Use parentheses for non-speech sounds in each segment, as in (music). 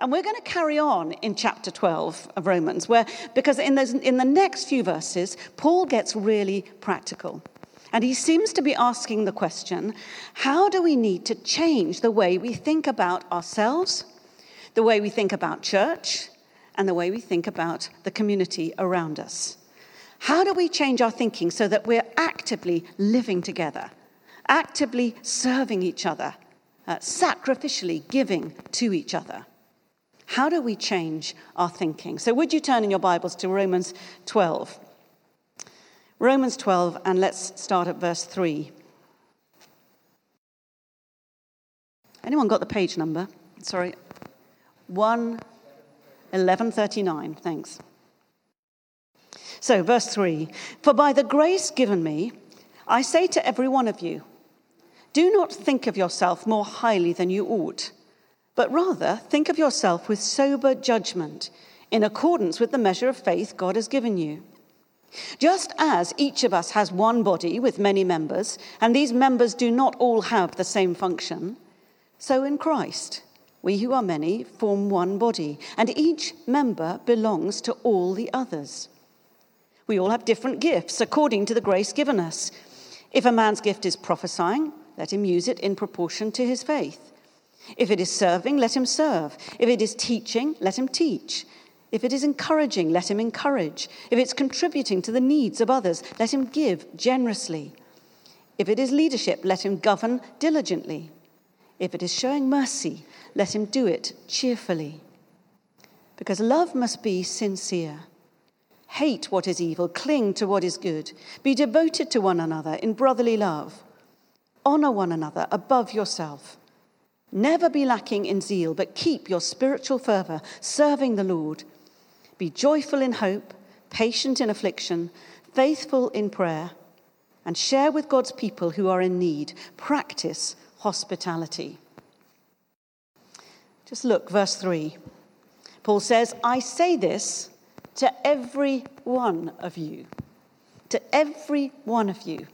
And we're going to carry on in chapter 12 of Romans, where, because in, those, in the next few verses, Paul gets really practical. And he seems to be asking the question how do we need to change the way we think about ourselves, the way we think about church, and the way we think about the community around us? How do we change our thinking so that we're actively living together, actively serving each other, uh, sacrificially giving to each other? How do we change our thinking? So, would you turn in your Bibles to Romans 12? Romans 12, and let's start at verse 3. Anyone got the page number? Sorry. 1 1139. Thanks. So, verse 3 For by the grace given me, I say to every one of you, do not think of yourself more highly than you ought but rather think of yourself with sober judgment in accordance with the measure of faith God has given you. Just as each of us has one body with many members, and these members do not all have the same function, so in Christ, we who are many form one body, and each member belongs to all the others. We all have different gifts according to the grace given us. If a man's gift is prophesying, let him use it in proportion to his faith. If it is serving, let him serve. If it is teaching, let him teach. If it is encouraging, let him encourage. If it's contributing to the needs of others, let him give generously. If it is leadership, let him govern diligently. If it is showing mercy, let him do it cheerfully. Because love must be sincere. Hate what is evil, cling to what is good. Be devoted to one another in brotherly love. Honor one another above yourself. Never be lacking in zeal, but keep your spiritual fervor, serving the Lord. Be joyful in hope, patient in affliction, faithful in prayer, and share with God's people who are in need. Practice hospitality. Just look, verse 3. Paul says, I say this to every one of you. To every one of you. In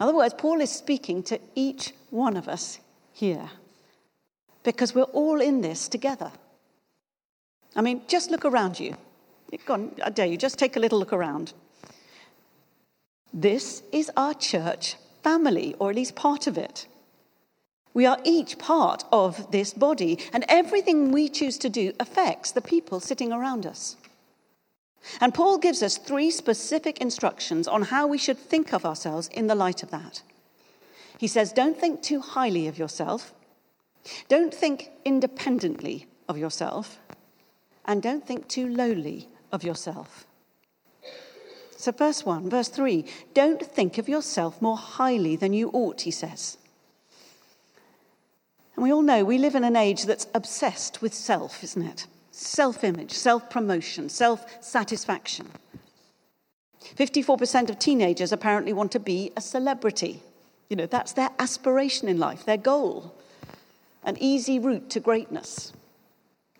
other words, Paul is speaking to each one of us here because we're all in this together. I mean, just look around you. Go on, I dare you, just take a little look around. This is our church family, or at least part of it. We are each part of this body, and everything we choose to do affects the people sitting around us. And Paul gives us three specific instructions on how we should think of ourselves in the light of that. He says, Don't think too highly of yourself. Don't think independently of yourself, and don't think too lowly of yourself. So, verse 1, verse 3 don't think of yourself more highly than you ought, he says. And we all know we live in an age that's obsessed with self, isn't it? Self image, self promotion, self satisfaction. 54% of teenagers apparently want to be a celebrity. You know, that's their aspiration in life, their goal an easy route to greatness.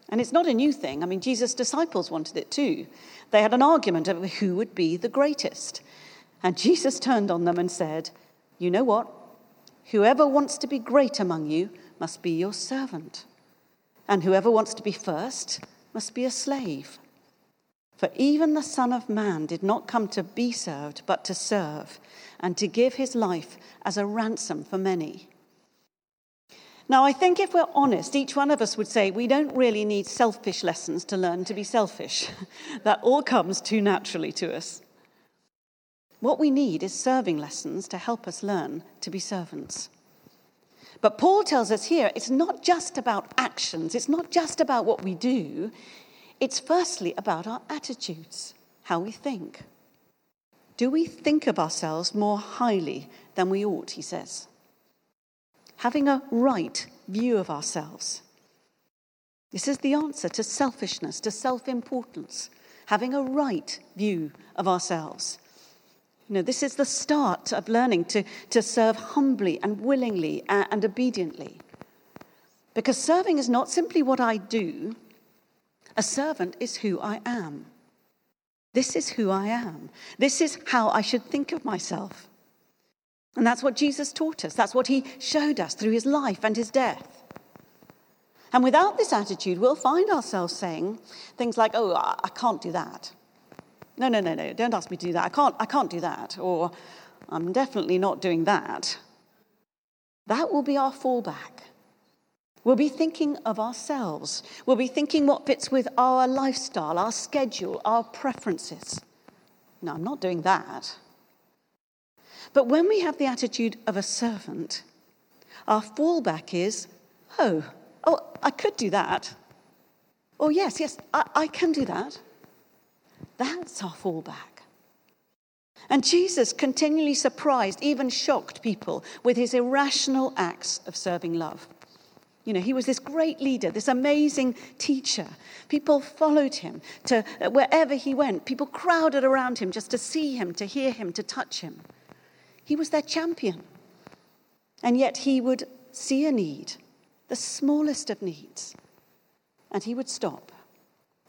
And it's not a new thing. I mean, Jesus' disciples wanted it too. They had an argument over who would be the greatest. And Jesus turned on them and said, You know what? Whoever wants to be great among you must be your servant. And whoever wants to be first must be a slave. For even the Son of Man did not come to be served, but to serve, and to give his life as a ransom for many. Now, I think if we're honest, each one of us would say we don't really need selfish lessons to learn to be selfish. (laughs) that all comes too naturally to us. What we need is serving lessons to help us learn to be servants. But Paul tells us here it's not just about actions, it's not just about what we do, it's firstly about our attitudes, how we think. Do we think of ourselves more highly than we ought, he says? Having a right view of ourselves. This is the answer to selfishness, to self importance, having a right view of ourselves. You know, this is the start of learning to, to serve humbly and willingly and, and obediently. Because serving is not simply what I do, a servant is who I am. This is who I am. This is how I should think of myself. And that's what Jesus taught us. That's what he showed us through his life and his death. And without this attitude, we'll find ourselves saying things like, oh, I can't do that. No, no, no, no, don't ask me to do that. I can't, I can't do that. Or I'm definitely not doing that. That will be our fallback. We'll be thinking of ourselves. We'll be thinking what fits with our lifestyle, our schedule, our preferences. No, I'm not doing that. But when we have the attitude of a servant, our fallback is, oh, oh, I could do that. Oh, yes, yes, I, I can do that. That's our fallback. And Jesus continually surprised, even shocked people with his irrational acts of serving love. You know, he was this great leader, this amazing teacher. People followed him to uh, wherever he went. People crowded around him just to see him, to hear him, to touch him. He was their champion. And yet he would see a need, the smallest of needs, and he would stop.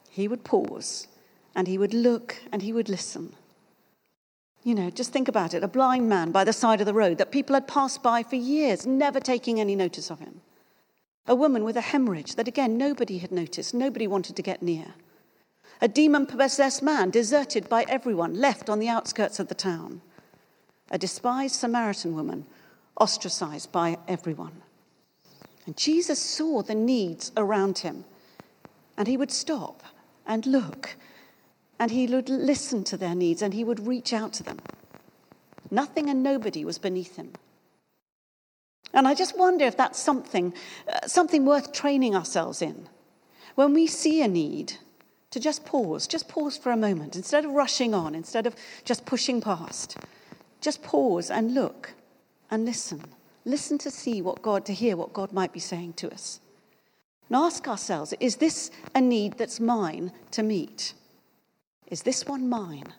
He would pause, and he would look, and he would listen. You know, just think about it a blind man by the side of the road that people had passed by for years, never taking any notice of him. A woman with a hemorrhage that, again, nobody had noticed, nobody wanted to get near. A demon possessed man deserted by everyone, left on the outskirts of the town a despised Samaritan woman, ostracized by everyone. And Jesus saw the needs around him, and he would stop and look, and he would listen to their needs, and he would reach out to them. Nothing and nobody was beneath him. And I just wonder if that's something, uh, something worth training ourselves in. When we see a need, to just pause, just pause for a moment, instead of rushing on, instead of just pushing past. Just pause and look and listen. Listen to see what God, to hear what God might be saying to us. And ask ourselves is this a need that's mine to meet? Is this one mine?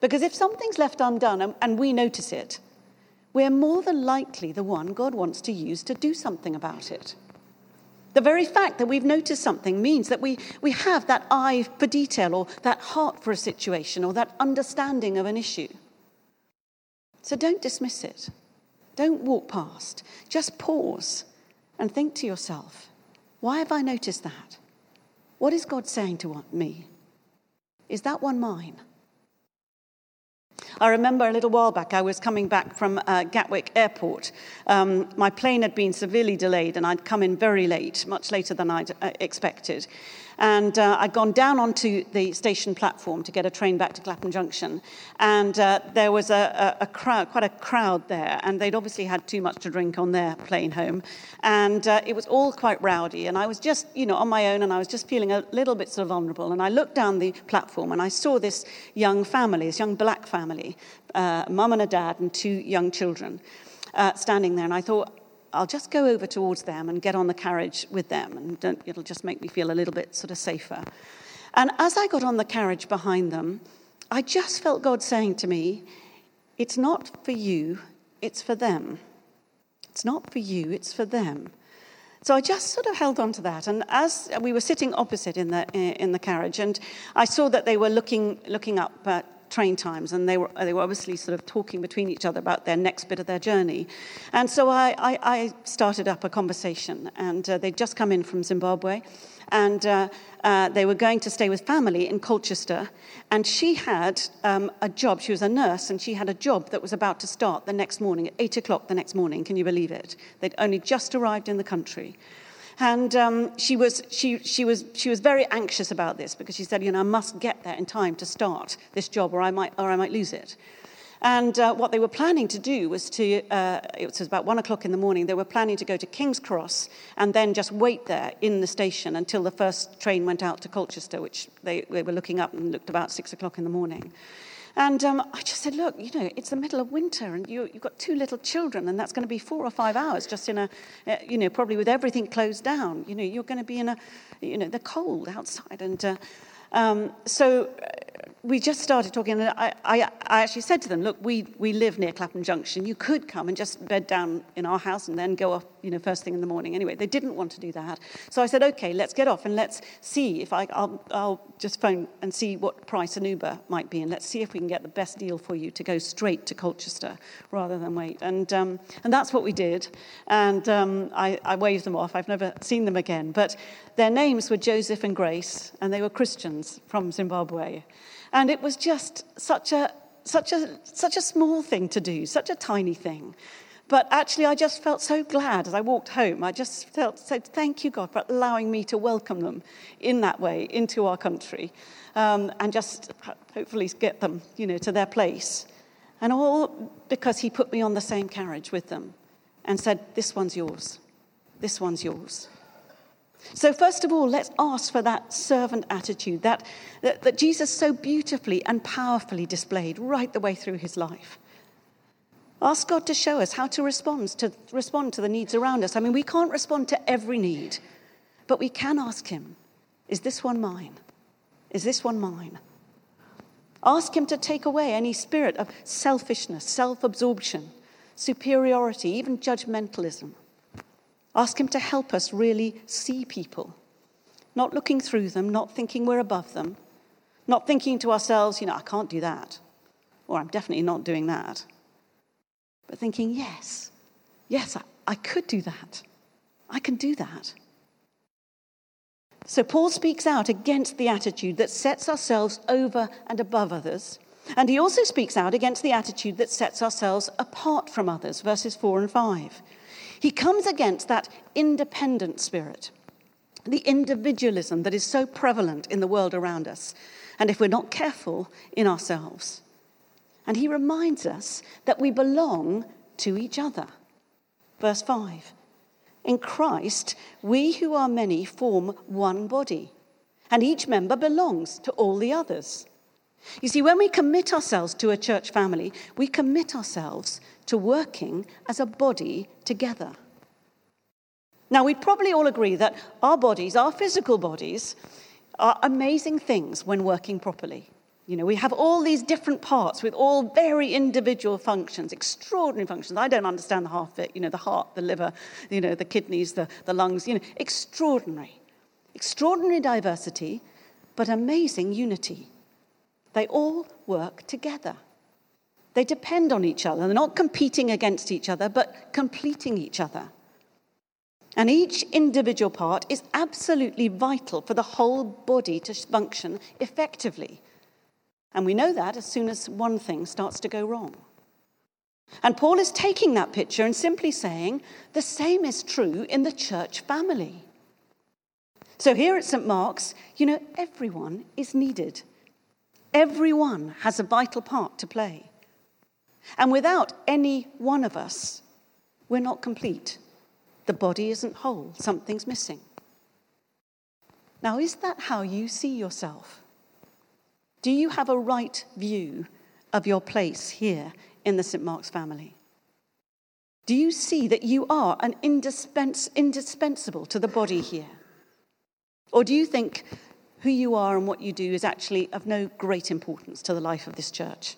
Because if something's left undone and, we notice it, we're more than likely the one God wants to use to do something about it. The very fact that we've noticed something means that we, we have that eye for detail or that heart for a situation or that understanding of an issue. So don't dismiss it. Don't walk past. Just pause and think to yourself why have I noticed that? What is God saying to me? Is that one mine? I remember a little while back, I was coming back from uh, Gatwick Airport. Um, my plane had been severely delayed, and I'd come in very late, much later than I'd uh, expected. And uh, I'd gone down onto the station platform to get a train back to Clapham Junction. And uh, there was a, a, a, crowd, quite a crowd there. And they'd obviously had too much to drink on their plane home. And uh, it was all quite rowdy. And I was just, you know, on my own, and I was just feeling a little bit sort of vulnerable. And I looked down the platform and I saw this young family, this young black family, uh, mum and a dad, and two young children. Uh, standing there, and I thought, I'll just go over towards them and get on the carriage with them, and it'll just make me feel a little bit sort of safer. And as I got on the carriage behind them, I just felt God saying to me, It's not for you, it's for them. It's not for you, it's for them. So I just sort of held on to that. And as we were sitting opposite in the, in the carriage, and I saw that they were looking, looking up at train times, and they were, they were obviously sort of talking between each other about their next bit of their journey. And so I, I, I started up a conversation, and uh, they'd just come in from Zimbabwe, and uh, uh, they were going to stay with family in Colchester. And she had um, a job, she was a nurse, and she had a job that was about to start the next morning, at 8 o'clock the next morning. Can you believe it? They'd only just arrived in the country. And um, she, was, she, she, was, she was very anxious about this because she said, you know, I must get there in time to start this job or I might, or I might lose it. And uh, what they were planning to do was to, uh, it was about one o'clock in the morning, they were planning to go to King's Cross and then just wait there in the station until the first train went out to Colchester, which they, they were looking up and looked about six o'clock in the morning. And um, I just said, look, you know, it's the middle of winter and you, have got two little children and that's going to be four or five hours just in a, uh, you know, probably with everything closed down. You know, you're going to be in a, you know, the cold outside. And uh, um, so uh, we just started talking, and I, I, I, actually said to them, look, we, we live near Clapham Junction. You could come and just bed down in our house and then go off, you know, first thing in the morning. Anyway, they didn't want to do that. So I said, okay, let's get off and let's see if I, I'll, I'll just phone and see what price an Uber might be, and let's see if we can get the best deal for you to go straight to Colchester rather than wait. And, um, and that's what we did. And um, I, I waved them off. I've never seen them again. But their names were Joseph and Grace, and they were Christians from Zimbabwe. And it was just such a, such a, such a small thing to do, such a tiny thing. But actually, I just felt so glad as I walked home. I just felt so thank you, God, for allowing me to welcome them in that way into our country um, and just hopefully get them, you know, to their place. And all because He put me on the same carriage with them and said, This one's yours. This one's yours. So, first of all, let's ask for that servant attitude that, that, that, Jesus so beautifully and powerfully displayed right the way through his life. Ask God to show us how to respond to, respond to the needs around us. I mean, we can't respond to every need, but we can ask Him, Is this one mine? Is this one mine? Ask Him to take away any spirit of selfishness, self absorption, superiority, even judgmentalism. Ask Him to help us really see people, not looking through them, not thinking we're above them, not thinking to ourselves, you know, I can't do that, or I'm definitely not doing that, but thinking, yes, yes, I, I could do that. I can do that. So Paul speaks out against the attitude that sets ourselves over and above others. And he also speaks out against the attitude that sets ourselves apart from others, verses 4 and 5. He comes against that independent spirit, the individualism that is so prevalent in the world around us, and if we're not careful, in ourselves. And he reminds us that we belong to each other. Verse 5 In Christ, we who are many form one body, and each member belongs to all the others. You see, when we commit ourselves to a church family, we commit ourselves to working as a body together. Now, we'd probably all agree that our bodies, our physical bodies, are amazing things when working properly. You know, we have all these different parts with all very individual functions, extraordinary functions. I don't understand the half of it, you know, the heart, the liver, you know, the kidneys, the, the lungs, you know, extraordinary. Extraordinary diversity, but amazing unity. They all work together. They depend on each other. They're not competing against each other, but completing each other. And each individual part is absolutely vital for the whole body to function effectively. And we know that as soon as one thing starts to go wrong. And Paul is taking that picture and simply saying the same is true in the church family. So here at St. Mark's, you know, everyone is needed. Everyone has a vital part to play. And without any one of us, we're not complete. The body isn't whole, something's missing. Now, is that how you see yourself? Do you have a right view of your place here in the St. Mark's family? Do you see that you are an indispens- indispensable to the body here? Or do you think who you are and what you do is actually of no great importance to the life of this church.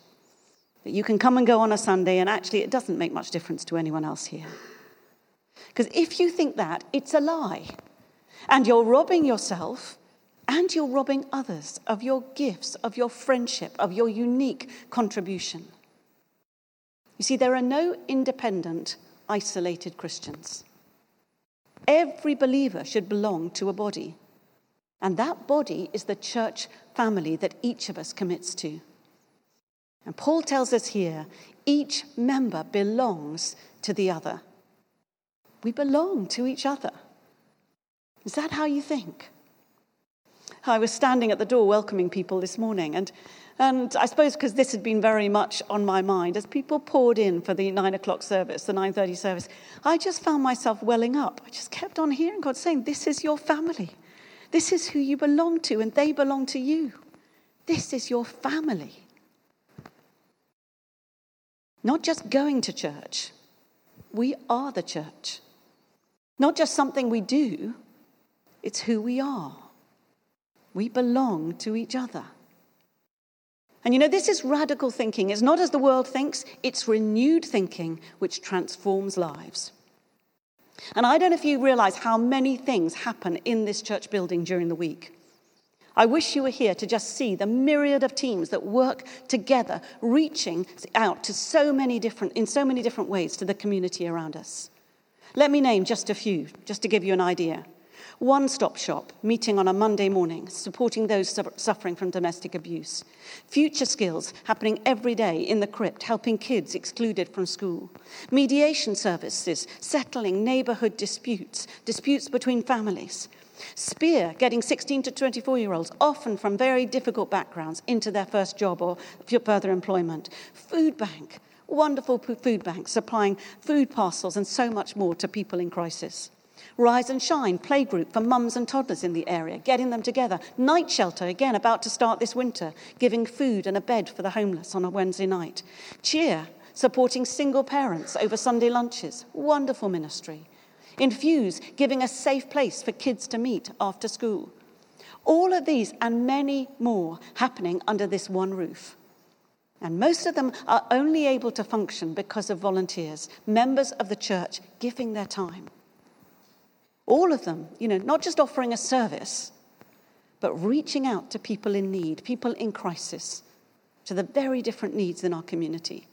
That you can come and go on a Sunday and actually it doesn't make much difference to anyone else here. Because if you think that, it's a lie. And you're robbing yourself and you're robbing others of your gifts, of your friendship, of your unique contribution. You see, there are no independent, isolated Christians. Every believer should belong to a body. And that body is the church family that each of us commits to. And Paul tells us here each member belongs to the other. We belong to each other. Is that how you think? I was standing at the door welcoming people this morning, and, and I suppose because this had been very much on my mind, as people poured in for the nine o'clock service, the 9.30 service, I just found myself welling up. I just kept on hearing God saying, this is your family. This is who you belong to, and they belong to you. This is your family. Not just going to church, we are the church. Not just something we do, it's who we are. We belong to each other. And you know, this is radical thinking. It's not as the world thinks, it's renewed thinking which transforms lives. And I don't know if you realize how many things happen in this church building during the week. I wish you were here to just see the myriad of teams that work together, reaching out to so many different, in so many different ways to the community around us. Let me name just a few, just to give you an idea. One stop shop, meeting on a Monday morning, supporting those suffering from domestic abuse. Future skills happening every day in the crypt, helping kids excluded from school. Mediation services, settling neighborhood disputes, disputes between families. Spear, getting 16 to 24 year olds, often from very difficult backgrounds, into their first job or further employment. Food bank, wonderful food bank, supplying food parcels and so much more to people in crisis. Rise and Shine playgroup for mums and toddlers in the area, getting them together. Night Shelter, again, about to start this winter, giving food and a bed for the homeless on a Wednesday night. Cheer, supporting single parents over Sunday lunches. Wonderful ministry. Infuse, giving a safe place for kids to meet after school. All of these and many more happening under this one roof. And most of them are only able to function because of volunteers, members of the church giving their time. All of them, you know, not just offering a service, but reaching out to people in need, people in crisis, to the very different needs in our community.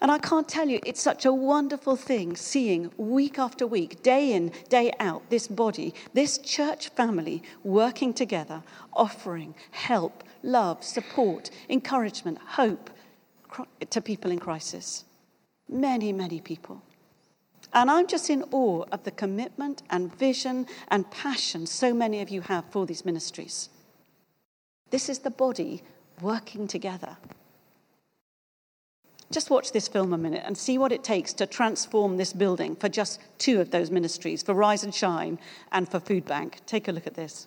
And I can't tell you, it's such a wonderful thing seeing week after week, day in, day out, this body, this church family working together, offering help, love, support, encouragement, hope to people in crisis. Many, many people. And I'm just in awe of the commitment and vision and passion so many of you have for these ministries. This is the body working together. Just watch this film a minute and see what it takes to transform this building for just two of those ministries, for Rise and Shine and for Food Bank. Take a look at this.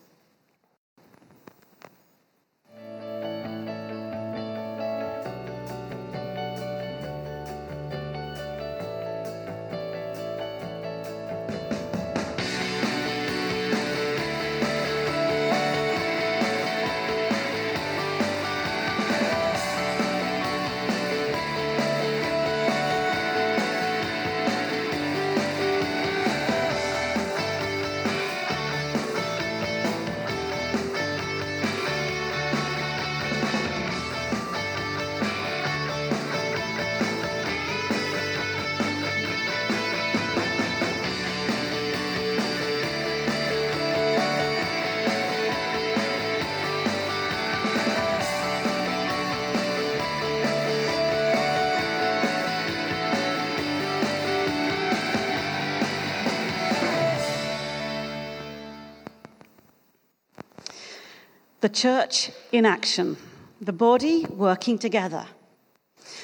The church in action, the body working together.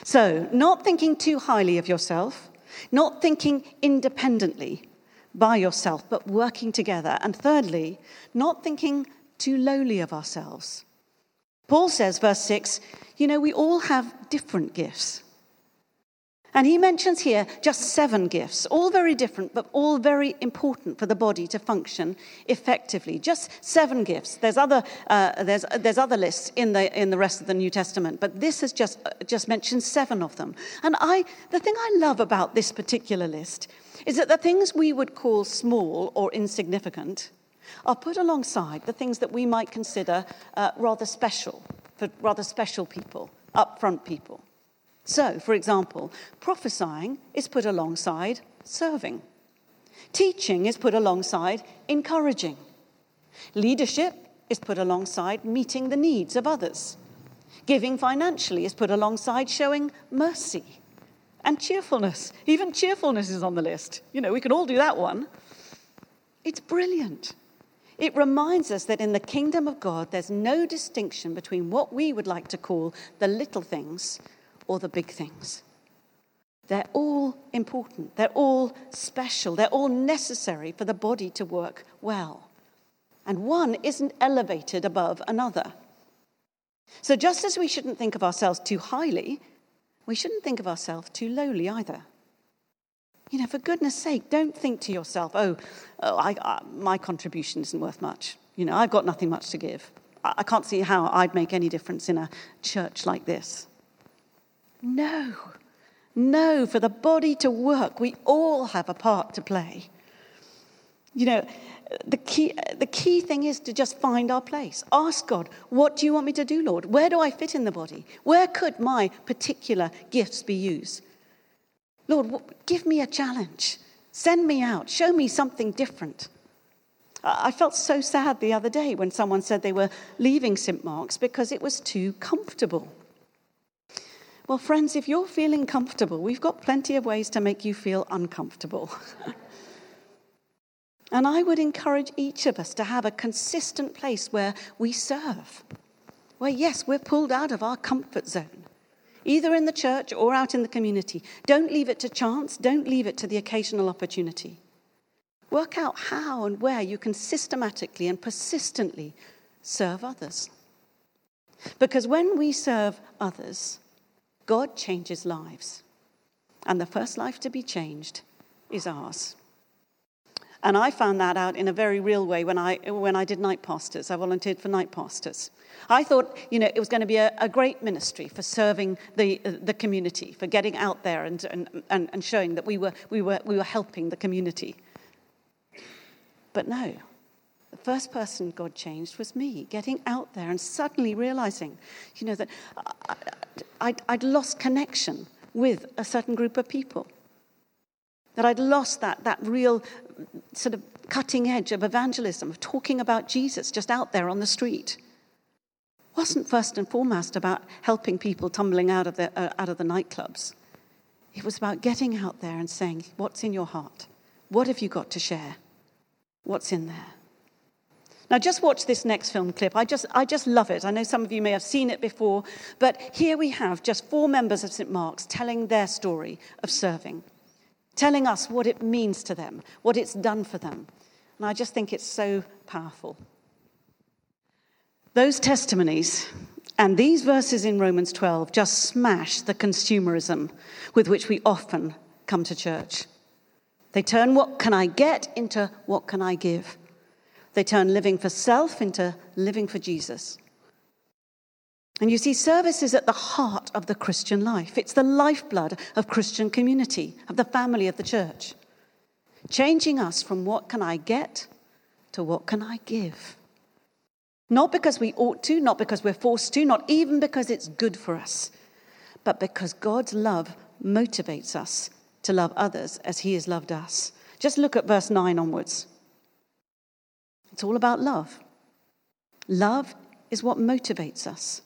So, not thinking too highly of yourself, not thinking independently by yourself, but working together. And thirdly, not thinking too lowly of ourselves. Paul says, verse 6, you know, we all have different gifts. And he mentions here just seven gifts, all very different, but all very important for the body to function effectively. Just seven gifts. There's other, uh, there's, there's other lists in the, in the rest of the New Testament, but this has just, uh, just mentioned seven of them. And I, the thing I love about this particular list is that the things we would call small or insignificant are put alongside the things that we might consider uh, rather special, for rather special people, upfront people. So, for example, prophesying is put alongside serving, teaching is put alongside encouraging, leadership is put alongside meeting the needs of others, giving financially is put alongside showing mercy. And cheerfulness, (laughs) even cheerfulness is on the list. You know, we can all do that one. It's brilliant. It reminds us that in the kingdom of God, there's no distinction between what we would like to call the little things or the big things. They're all important. They're all special. They're all necessary for the body to work well. And one isn't elevated above another. So, just as we shouldn't think of ourselves too highly, we shouldn't think of ourselves too lowly either. You know, for goodness sake, don't think to yourself, oh, oh I, I, my contribution isn't worth much. You know, I've got nothing much to give. I can't see how I'd make any difference in a church like this. No, no, for the body to work, we all have a part to play. You know, the key, the key thing is to just find our place. Ask God, what do you want me to do, Lord? Where do I fit in the body? Where could my particular gifts be used? Lord, give me a challenge. Send me out. Show me something different. I felt so sad the other day when someone said they were leaving St. Mark's because it was too comfortable. Well, friends, if you're feeling comfortable, we've got plenty of ways to make you feel uncomfortable. (laughs) and I would encourage each of us to have a consistent place where we serve, where, yes, we're pulled out of our comfort zone, either in the church or out in the community. Don't leave it to chance, don't leave it to the occasional opportunity. Work out how and where you can systematically and persistently serve others. Because when we serve others, God changes lives. And the first life to be changed is ours. And I found that out in a very real way when I, when I did night pastors. I volunteered for night pastors. I thought, you know, it was going to be a, a great ministry for serving the, the community, for getting out there and, and, and, and showing that we were, we, were, we were helping the community. But no, the first person God changed was me, getting out there and suddenly realizing, you know, that I'd, I'd lost connection with a certain group of people. That I'd lost that, that real sort of cutting edge of evangelism, of talking about Jesus just out there on the street. wasn't first and foremost about helping people tumbling out of the, uh, out of the nightclubs. It was about getting out there and saying, What's in your heart? What have you got to share? what's in there. Now, just watch this next film clip. I just, I just love it. I know some of you may have seen it before, but here we have just four members of St. Mark's telling their story of serving, telling us what it means to them, what it's done for them. And I just think it's so powerful. Those testimonies and these verses in Romans 12 just smash the consumerism with which we often come to church. They turn what can I get into what can I give. They turn living for self into living for Jesus. And you see, service is at the heart of the Christian life. It's the lifeblood of Christian community, of the family of the church. Changing us from what can I get to what can I give. Not because we ought to, not because we're forced to, not even because it's good for us, but because God's love motivates us to love others as he has loved us. Just look at verse 9 onwards. It's all about love. Love is what motivates us.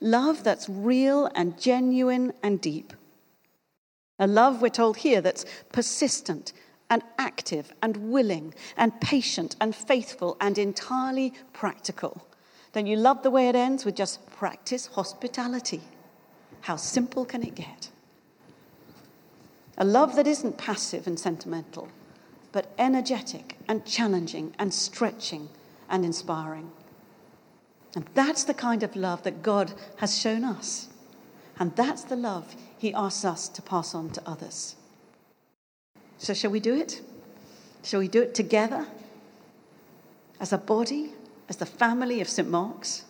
Love that's real and genuine and deep. A love, we're told here, that's persistent and active and willing and patient and faithful and entirely practical. Then you love the way it ends with just practice hospitality. How simple can it get? A love that isn't passive and sentimental, but energetic and challenging and stretching and inspiring. And that's the kind of love that God has shown us. And that's the love He asks us to pass on to others. So, shall we do it? Shall we do it together? As a body, as the family of St. Mark's?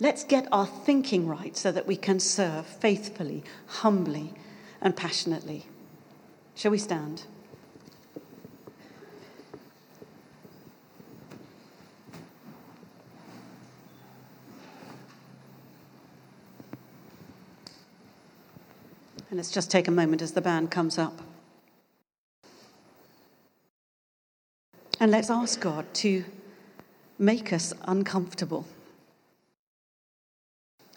Let's get our thinking right so that we can serve faithfully, humbly, and passionately. Shall we stand? Let's just take a moment as the band comes up. And let's ask God to make us uncomfortable.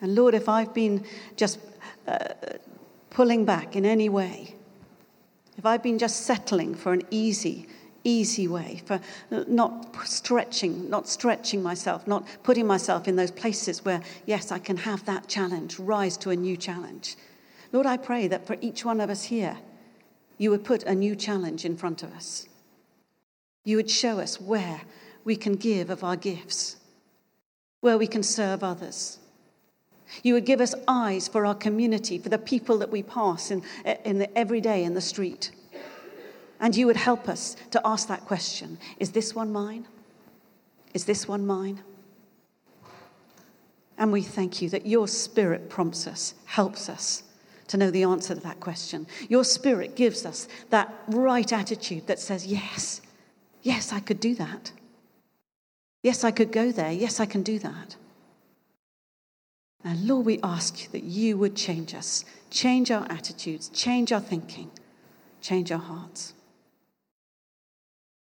And Lord, if I've been just uh, pulling back in any way, if I've been just settling for an easy, easy way, for not stretching, not stretching myself, not putting myself in those places where, yes, I can have that challenge, rise to a new challenge. Lord, I pray that for each one of us here, you would put a new challenge in front of us. You would show us where we can give of our gifts, where we can serve others, you would give us eyes for our community, for the people that we pass in, in the everyday in the street. And you would help us to ask that question Is this one mine? Is this one mine? And we thank you that your spirit prompts us, helps us to know the answer to that question. Your spirit gives us that right attitude that says, Yes, yes, I could do that. Yes, I could go there. Yes, I can do that. And Lord, we ask that you would change us, change our attitudes, change our thinking, change our hearts.